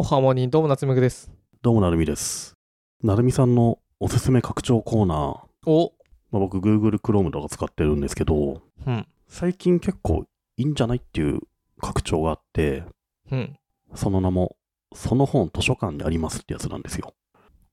おはモニどうも夏目くです。どうもなるみです。なるみさんのおすすめ拡張コーナー、おまあ、僕 Google Chrome とか使ってるんですけど、うん。最近結構いいんじゃないっていう拡張があって、うん。その名も、その本図書館にありますってやつなんですよ。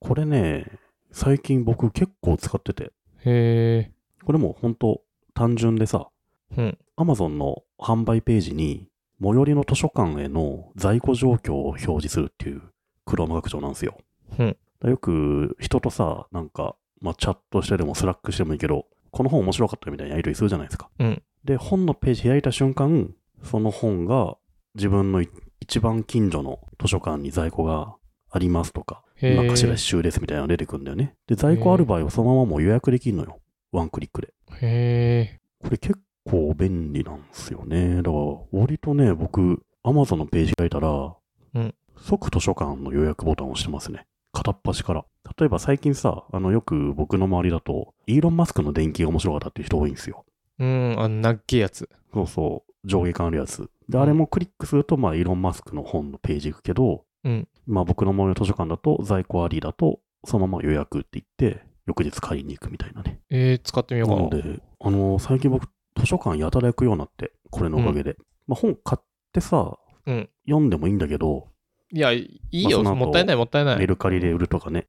これね、最近僕結構使ってて、へえ。これも本当単純でさ、うん。Amazon の販売ページに、最寄りの図書館への在庫状況を表示するっていう Chrome 拡張なんですよ。うん。よく人とさ、なんか、まあ、チャットしてでもスラックしてもいいけど、この本面白かったみたいなやりとりするじゃないですか。うんで、本のページ開いた瞬間、その本が自分のい一番近所の図書館に在庫がありますとか、へ今貸し出え。し中ですみたいなのが出てくるんだよね。で、在庫ある場合はそのままもう予約できるのよ。ワンクリックで。へえ。これ結構便利なんですよね。だから、割とね、僕、Amazon のページ開いたら、うん即図書館の予約ボタンを押してますね。片っ端から。例えば最近さ、あの、よく僕の周りだと、イーロン・マスクの電気が面白かったっていう人多いんですよ。うん、あの、なっけえやつ。そうそう、上下感あるやつ。で、うんあれもクリックすると、まあ、イーロン・マスクの本のページ行くけど、うん。まあ、僕の周りの図書館だと、在庫ありだと、そのまま予約って言って、翌日買いに行くみたいなね。えー、使ってみようかな。なので、あの最近僕、図書館やたら行くようになって、これのおかげで。まあ、本買ってさ、うん。読んでもいいんだけど、いや、いいよ。もったいない、もったいない。メルカリで売るとかね、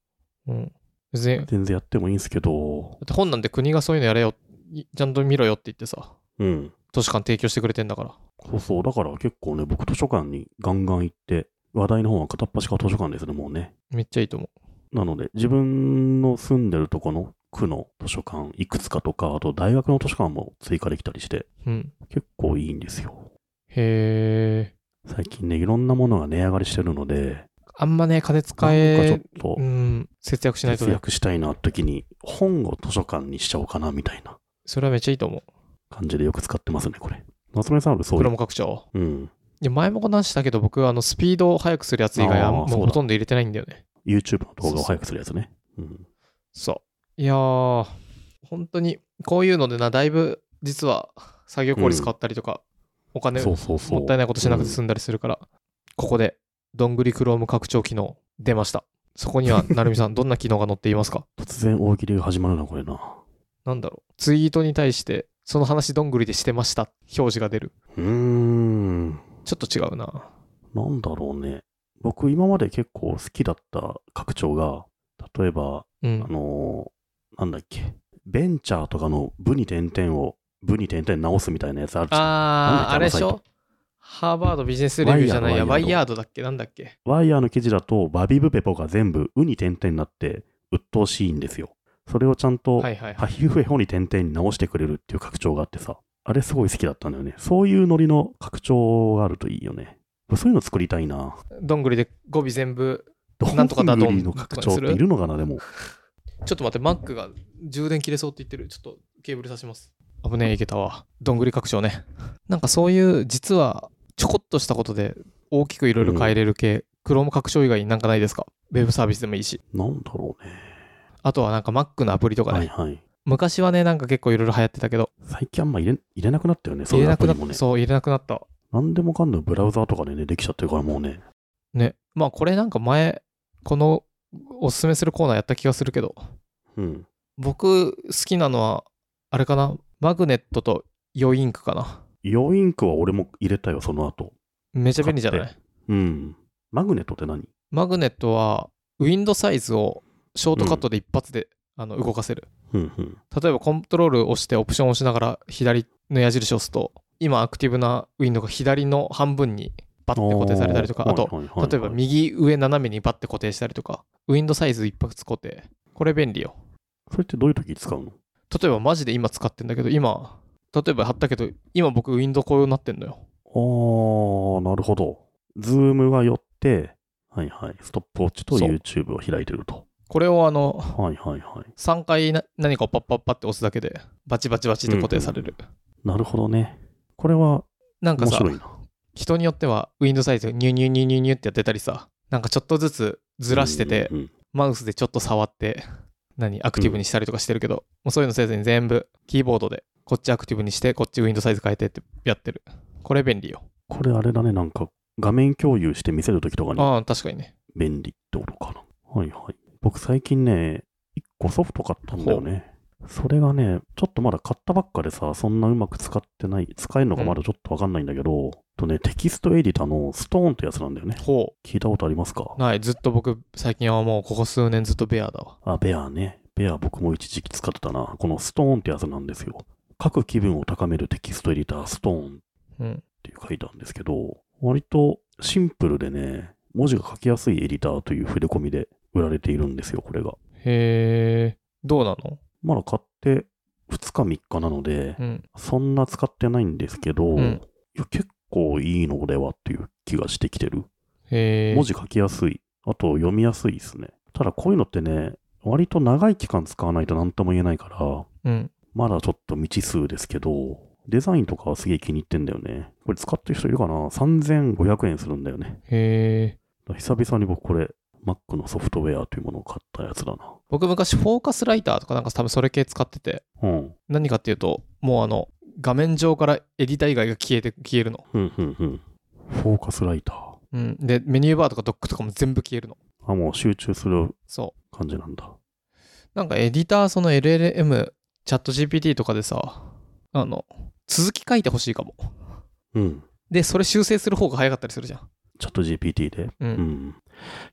うん。全然やってもいいんですけど、って本なんて国がそういうのやれよ、いちゃんと見ろよって言ってさ、うん。図書館提供してくれてんだから。そうそう、だから結構ね、僕図書館にガンガン行って、話題の本は片っ端から図書館ですね、もうね。めっちゃいいと思なので、自分の住んでるとこの区の図書館、いくつかとか、あと大学の図書館も追加できたりして、う。うん。結構いいんですよ。へえ。最近ね、いろんなものが値上がりしてるので、あんまね、金使なんかちょえっ、とうん、節約しないと節ね。約したいな時に、本を図書館にしちゃおうかなみたいなそれはめっちゃいいと思う。感じでよく使ってますね、これ。夏目さんあるそうプロいう。も拡張。うん。いや、前も話したけど、僕、あの、スピードを速くするやつ以外は、もうほとんど入れてないんだよね。YouTube の動画を早くするやつね。うん。そう。いやー、本当に、こういうのでな、だいぶ、実は、作業効率変わったりとか、お金、そうそうそう。もったいないことしなくてうん済んだりするから、ここで、どんぐりクローム拡張機能、出ました。そこには、なるみさん、どんな機能が載っていますか？突然大喜利が始まるな、これな。なんだろう。ツイートに対して、その話どんぐりでしてました。表示が出る。うーん。ちょっと違うな。なんだろうね。僕、今まで結構好きだった拡張が、例えば、うんあ。のーなんだっけ？ベンチャーとかの部に点々を、部に点々直すみたいなやつあるじゃん。あー、け？あれでしょ？ハーバードビジネスレビューじゃないや、ワワイヤードだっけなんだっけワイヤーの記事だと、バビブペポが全部、ウに点々になって、鬱陶しいんですよ。それをちゃんと、はいはいはい。ハヒフエホに点々に直してくれるっていう拡張があってさ、あれすごい好きだったんだよね。そういうノリの拡張があるといいよね。そういうの作りたいな。どんぐりで語尾全部どなんとかだどんんぐりの拡張っているのかな、でも。ちょっと待って、Mac が充電切れそうって言ってる。ちょっとケーブル挿します。危ねえ、いけたわ。どんぐり拡張ね。なんかそういう、実はちょこっとしたことで大きくいろいろ変えれる系、Chrome 拡張以外になんかないですか？ウェブサービスでもいいし。なんだろうね。あとはなんか Mac のアプリとかね。はいはい。昔はね、なんか結構いろいろ流行ってたけど、最近あんま入れ入れなくなったよね、入れなくなっアプリもね。そう、入れなくなった。なんでもかんでもブラウザーとかでね、できちゃってるからもうね。ね。まあこれなんか前、このおすすめするコーナーやった気がするけど、うん。僕好きなのは、あれかな？マグネットとヨインクかな。ヨインクは俺も入れたよ、その後。めちゃ便利じゃない？うん。マグネットって何？マグネットはウィンドサイズをショートカットで一発で、あの動かせる。うんうん。例えばコントロールを押してオプションを押しながら左の矢印を押すと今アクティブなウィンドウが左の半分にバッて固定されたりとかあと例えば右上斜めにバッて固定したりとかウィンドサイズ一発固定これ便利よそれってどういう時に使うの？例えばマジで今使ってんだけど今例えば貼ったけど今僕ウィンドウこうなってんのよあー、なるほど。ズームが寄って、はいはい。ストップウォッチと YouTube を開いてると。これをあのはいはいはい。3回な何かをパッパッパって押すだけでバチバチバチって固定される、なるほどね。これはなんかさ。人によってはウィンドウサイズニュニュニュニュニュってやってたりさなんかちょっとずつずらしてて、うんうんうんマウスでちょっと触って何アクティブにしたりとかしてるけど、もうそういうのせずに全部キーボードでこっちアクティブにしてこっちウィンドウサイズ変えてってやってるこれ便利よこれあれだね、なんか画面共有して見せるときとかにああ、確かにね。便利ってことかな。はいはい。僕最近ね、一個ソフト買ったんだよね。それがね、ちょっとまだ買ったばっかでさ、そんなうまく使ってない、使えるのかまだちょっとわかんないんだけど、とね、テキストエディタのストーンってやつなんだよね。ほ聞いたことありますか？う。ない。ずっと僕、最近はもうここ数年ずっとベアだわ。あ、ベアね。ベア僕も一時期使ってたな。このストーンってやつなんですよ。書く気分を高めるテキストエディター、ストーンっうん。て書いたんですけど、割とシンプルでね、文字が書きやすいエディターという触れ込みで売られているんですよ、これが。へえ。どうなの？まだ買って2日3日なので、うん。そんな使ってないんですけど、うんいや結構いいのではっていう気がしてきてる。文字書きやすい。あと読みやすいですね。ただこういうのってね、割と長い期間使わないと何とも言えないから、うん。まだちょっと未知数ですけど、デザインとかはすげえ気に入ってんだよね。これ使ってる人いるかな ?3500 円するんだよね。へえ。久々に僕これ、Mac のソフトウェアというものを買ったやつだな。僕昔フォーカスライターとかなんか多分それ系使ってて、うん。何かっていうと、もうあの、画面上からエディター以外が消えて、消えるの。うん、うん、うん。フォーカスライター。うん。で、メニューバーとかドックとかも全部消えるの。あ、もう集中するそう。感じなんだ。なんかエディター、その LLM、チャット GPT とかでさ、あの、続き書いてほしいかも。うん。で、それ修正する方が早かったりするじゃん。チャット GPT で？うん。うん。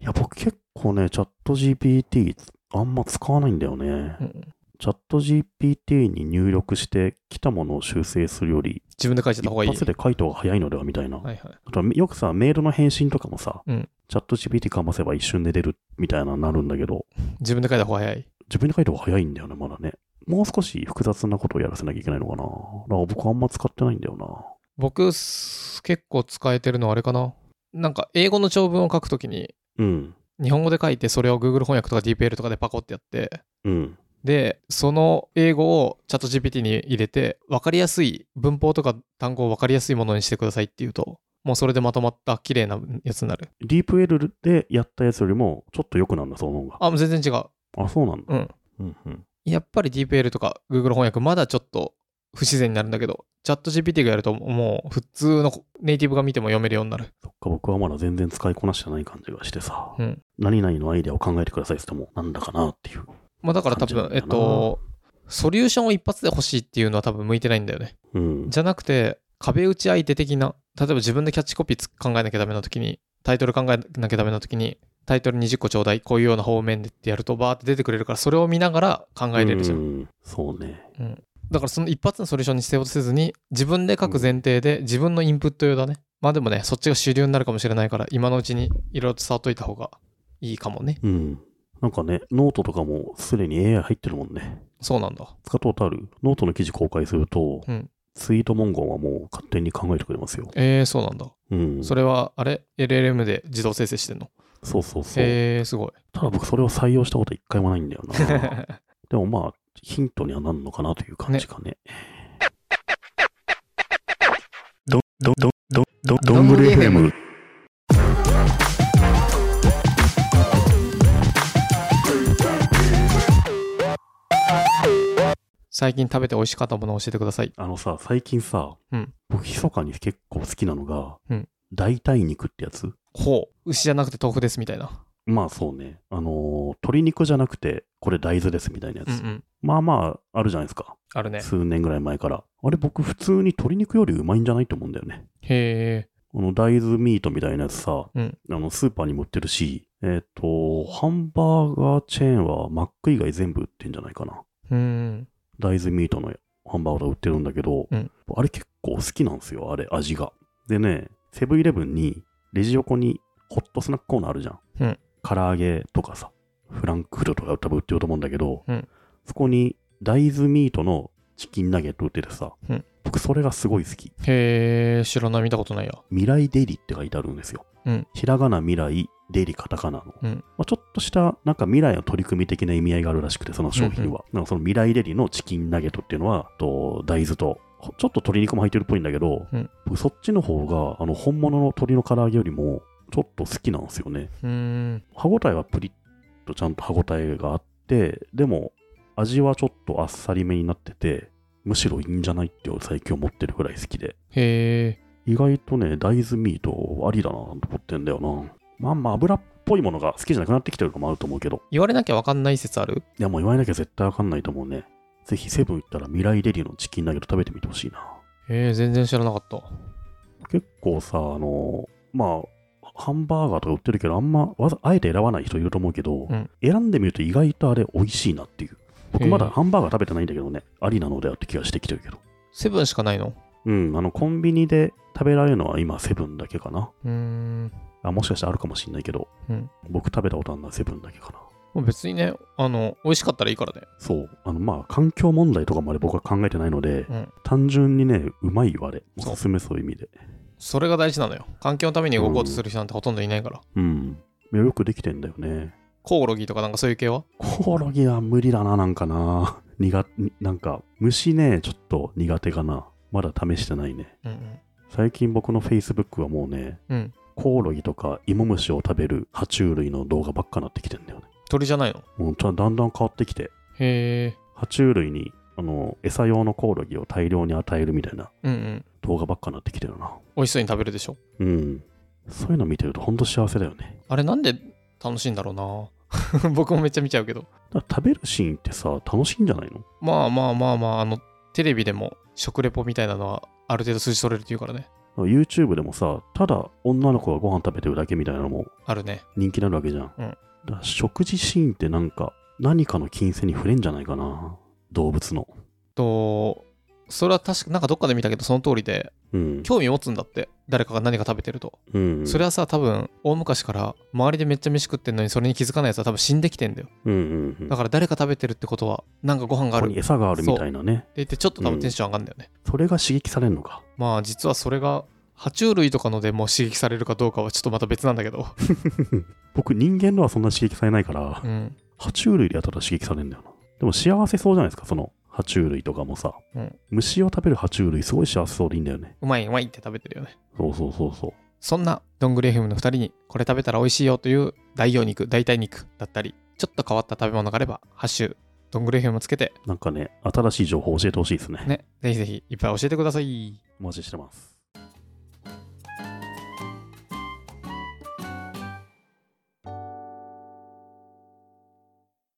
いや、僕結構ね、チャット GPT あんま使わないんだよね。うんチャット GPT に入力して来たものを修正するより、自分で書いちゃった方がいい。一発で書いた方が早いのではみたいな。はいはい。よくさ、メールの返信とかもさ、うんチャット GPT かませば一瞬で出るみたいななるんだけど、自分で書いた方が早い。自分で書いた方が早いんだよね、まだね。もう少し複雑なことをやらせなきゃいけないのかな。だから僕あんま使ってないんだよな。僕、す結構使えてるのはあれかな。なんか、英語の長文を書くときに、うん。日本語で書いて、それを Google 翻訳とか DeepL とかでパコってやって、うん。で、その英語をチャット GPT に入れて、分かりやすい、文法とか単語を分かりやすいものにしてくださいっていうと、もうそれでまとまった綺麗なやつになる。ディープ L でやったやつよりもちょっと良くなるんだ、その方が。あ、もう全然違う。あ、そうなんだ。うん。うんうん。やっぱり DeepL とか Google 翻訳まだちょっと不自然になるんだけど、チャット GPT がやるともう普通のネイティブが見ても読めるようになる。そっか、僕はまだ全然使いこなしてない感じがしてさ、うん。何々のアイデアを考えてくださいって言っても、なんだかなっていう。まあだから多分、えっと、ソリューションを一発で欲しいっていうのは多分向いてないんだよね。うん。じゃなくて、壁打ち相手的な、例えば自分でキャッチコピーつ考えなきゃダメな時に、タイトル考えなきゃダメな時に、タイトル20個ちょうだい、こういうような方面でってやると、バーって出てくれるから、それを見ながら考えれるじゃん。うんそうね。だからその一発のソリューションにしてようとせずに、自分で書く前提で、自分のインプット用だね。まあでもね、そっちが主流になるかもしれないから、今のうちにいろいろと触っといた方がいいかもね。うん。なんかね、ノートとかもすでに AI 入ってるもんね。そうなんだ。使ったことある？ノートの記事公開すると、うんツイート文言はもう勝手に考えてくれますよ。えー、そうなんだ。うん。それは、あれ ?LLM で自動生成してんの？そうそうそう。えー、すごい。ただ僕それを採用したこと一回もないんだよな。でもまあ、ヒントにはなるのかなという感じかね。ど、ど、ど、ど、ど、どんぐり FM。最近食べて美味しかったものを教えてください。あのさ、最近さ、うん僕密かに結構好きなのが、うん代替肉ってやつ？ほう。牛じゃなくて豆腐ですみたいな。まあそうね。あのー鶏肉じゃなくて、これ大豆ですみたいなやつ。うんうん。まあまあ、あるじゃないですか。あるね。数年ぐらい前から。あれ僕普通に鶏肉よりうまいんじゃないと思うんだよね。へえ。この大豆ミートみたいなやつさ、うんあのスーパーにも売ってるし、えっ、と、ハンバーガーチェーンはマック以外全部売ってんじゃないかな。うーん。大豆ミートのハンバーガー売ってるんだけど、うんあれ結構好きなんですよ、あれ、味が。でね、セブンイレブンにレジ横にホットスナックコーナーあるじゃん。うん唐揚げとかさ、フランクフルトとか多分売ってると思うんだけど、うんそこに大豆ミートのチキンナゲット売っててさ、うん僕それがすごい好き。へえ、知らない、見たことないや。未来デリって書いてあるんですよ。うんひらがな未来、デリカタカナの。うんまあ、ちょっとしたなんか未来の取り組み的な意味合いがあるらしくて、その商品は。なんかその未来デリのチキンナゲットっていうのは、と大豆と、ほちょっと鶏肉も入ってるっぽいんだけど、うん僕そっちの方があの本物の鶏の唐揚げよりもちょっと好きなんですよね。歯ごたえはプリッとちゃんと歯ごたえがあって、でも味はちょっとあっさりめになってて、むしろいいんじゃないって最近思ってるぐらい好きで。へえ。意外とね、大豆ミートありだなと思ってんだよな。まあまあ油っぽいものが好きじゃなくなってきてるのもあると思うけど。言われなきゃ分かんない説ある？いやもう言われなきゃ絶対わかんないと思うね。ぜひセブン行ったら未来デリのチキンナゲット食べてみてほしいな。えー、全然知らなかった。結構さ、あの、まあ、ハンバーガーとか売ってるけど、あんまわざ、あえて選ばない人いると思うけど、うん選んでみると意外とあれ美味しいなっていう。僕まだハンバーガー食べてないんだけどね、ありなのではって気がしてきてるけど。セブンしかないの？うん、あの、コンビニで食べられるのは今セブンだけかな。うーん。あもしかしたらあるかもしんないけど、うん僕食べたことあるのはセブンだけかな。別にね、あの、美味しかったらいいからね。そう。あの、まあ、環境問題とかまで僕は考えてないので、うん単純にね、うまいよ、あれ。おすすめそういう意味で。それが大事なのよ。環境のために動こうとする人なんてほとんどいないから。うん。よくできてんだよね。コオロギとかなんかそういう系は？コオロギは無理だな、なんかな。苦になんか、虫ね、ちょっと苦手かな。まだ試してないね。うん最近僕の Facebook はもうね、うん。うん。コオロギとか芋虫を食べる爬虫類の動画ばっかなってきてんだよね。鳥じゃないの？もうだんだん変わってきて、へえ。爬虫類に、あの、餌用のコオロギを大量に与えるみたいなうんうん。動画ばっかなってきてるな。美味しそうに食べるでしょ？うん。そういうの見てるとほんと幸せだよね。あれなんで楽しいんだろうな？僕もめっちゃ見ちゃうけど。食べるシーンってさ、楽しいんじゃないの？まあまあまあまあ、あの、テレビでも食レポみたいなのはある程度数字取れるっていうからね。YouTube でもさ、ただ女の子がご飯食べてるだけみたいなのもあるね。人気になるわけじゃん。うんだから食事シーンってなんか何かの金銭に触れんじゃないかな。動物の。と、それは確か、なんかどっかで見たけど、その通りで、うん。興味持つんだって。誰かが何か食べてると。うん。それはさ、多分、大昔から、周りでめっちゃ飯食ってんのに、それに気づかないやつは多分死んできてんだよ。うんうんうん。だから誰か食べてるってことは、なんかご飯があるってここに餌があるみたいなね。言って、ちょっと多分テンション上がるんだよね。それが刺激されるのか。まあ、実はそれが、爬虫類とかのでも刺激されるかどうかはちょっとまた別なんだけど。僕人間のはそんな刺激されないから、うん。爬虫類でやったら刺激されるんだよな。でも幸せそうじゃないですか、その爬虫類とかもさ。うん虫を食べる爬虫類すごい幸せそうでいいんだよね。うまいうまいって食べてるよね。そうそうそうそう。そんなどんぐり FM の2人にこれ食べたら美味しいよという代用肉、代替肉だったり、ちょっと変わった食べ物があれば、ハッシュ、どんぐり FM をつけて、なんかね、新しい情報教えてほしいですね。ね、ぜひぜひいっぱい教えてください。お待ちしてます。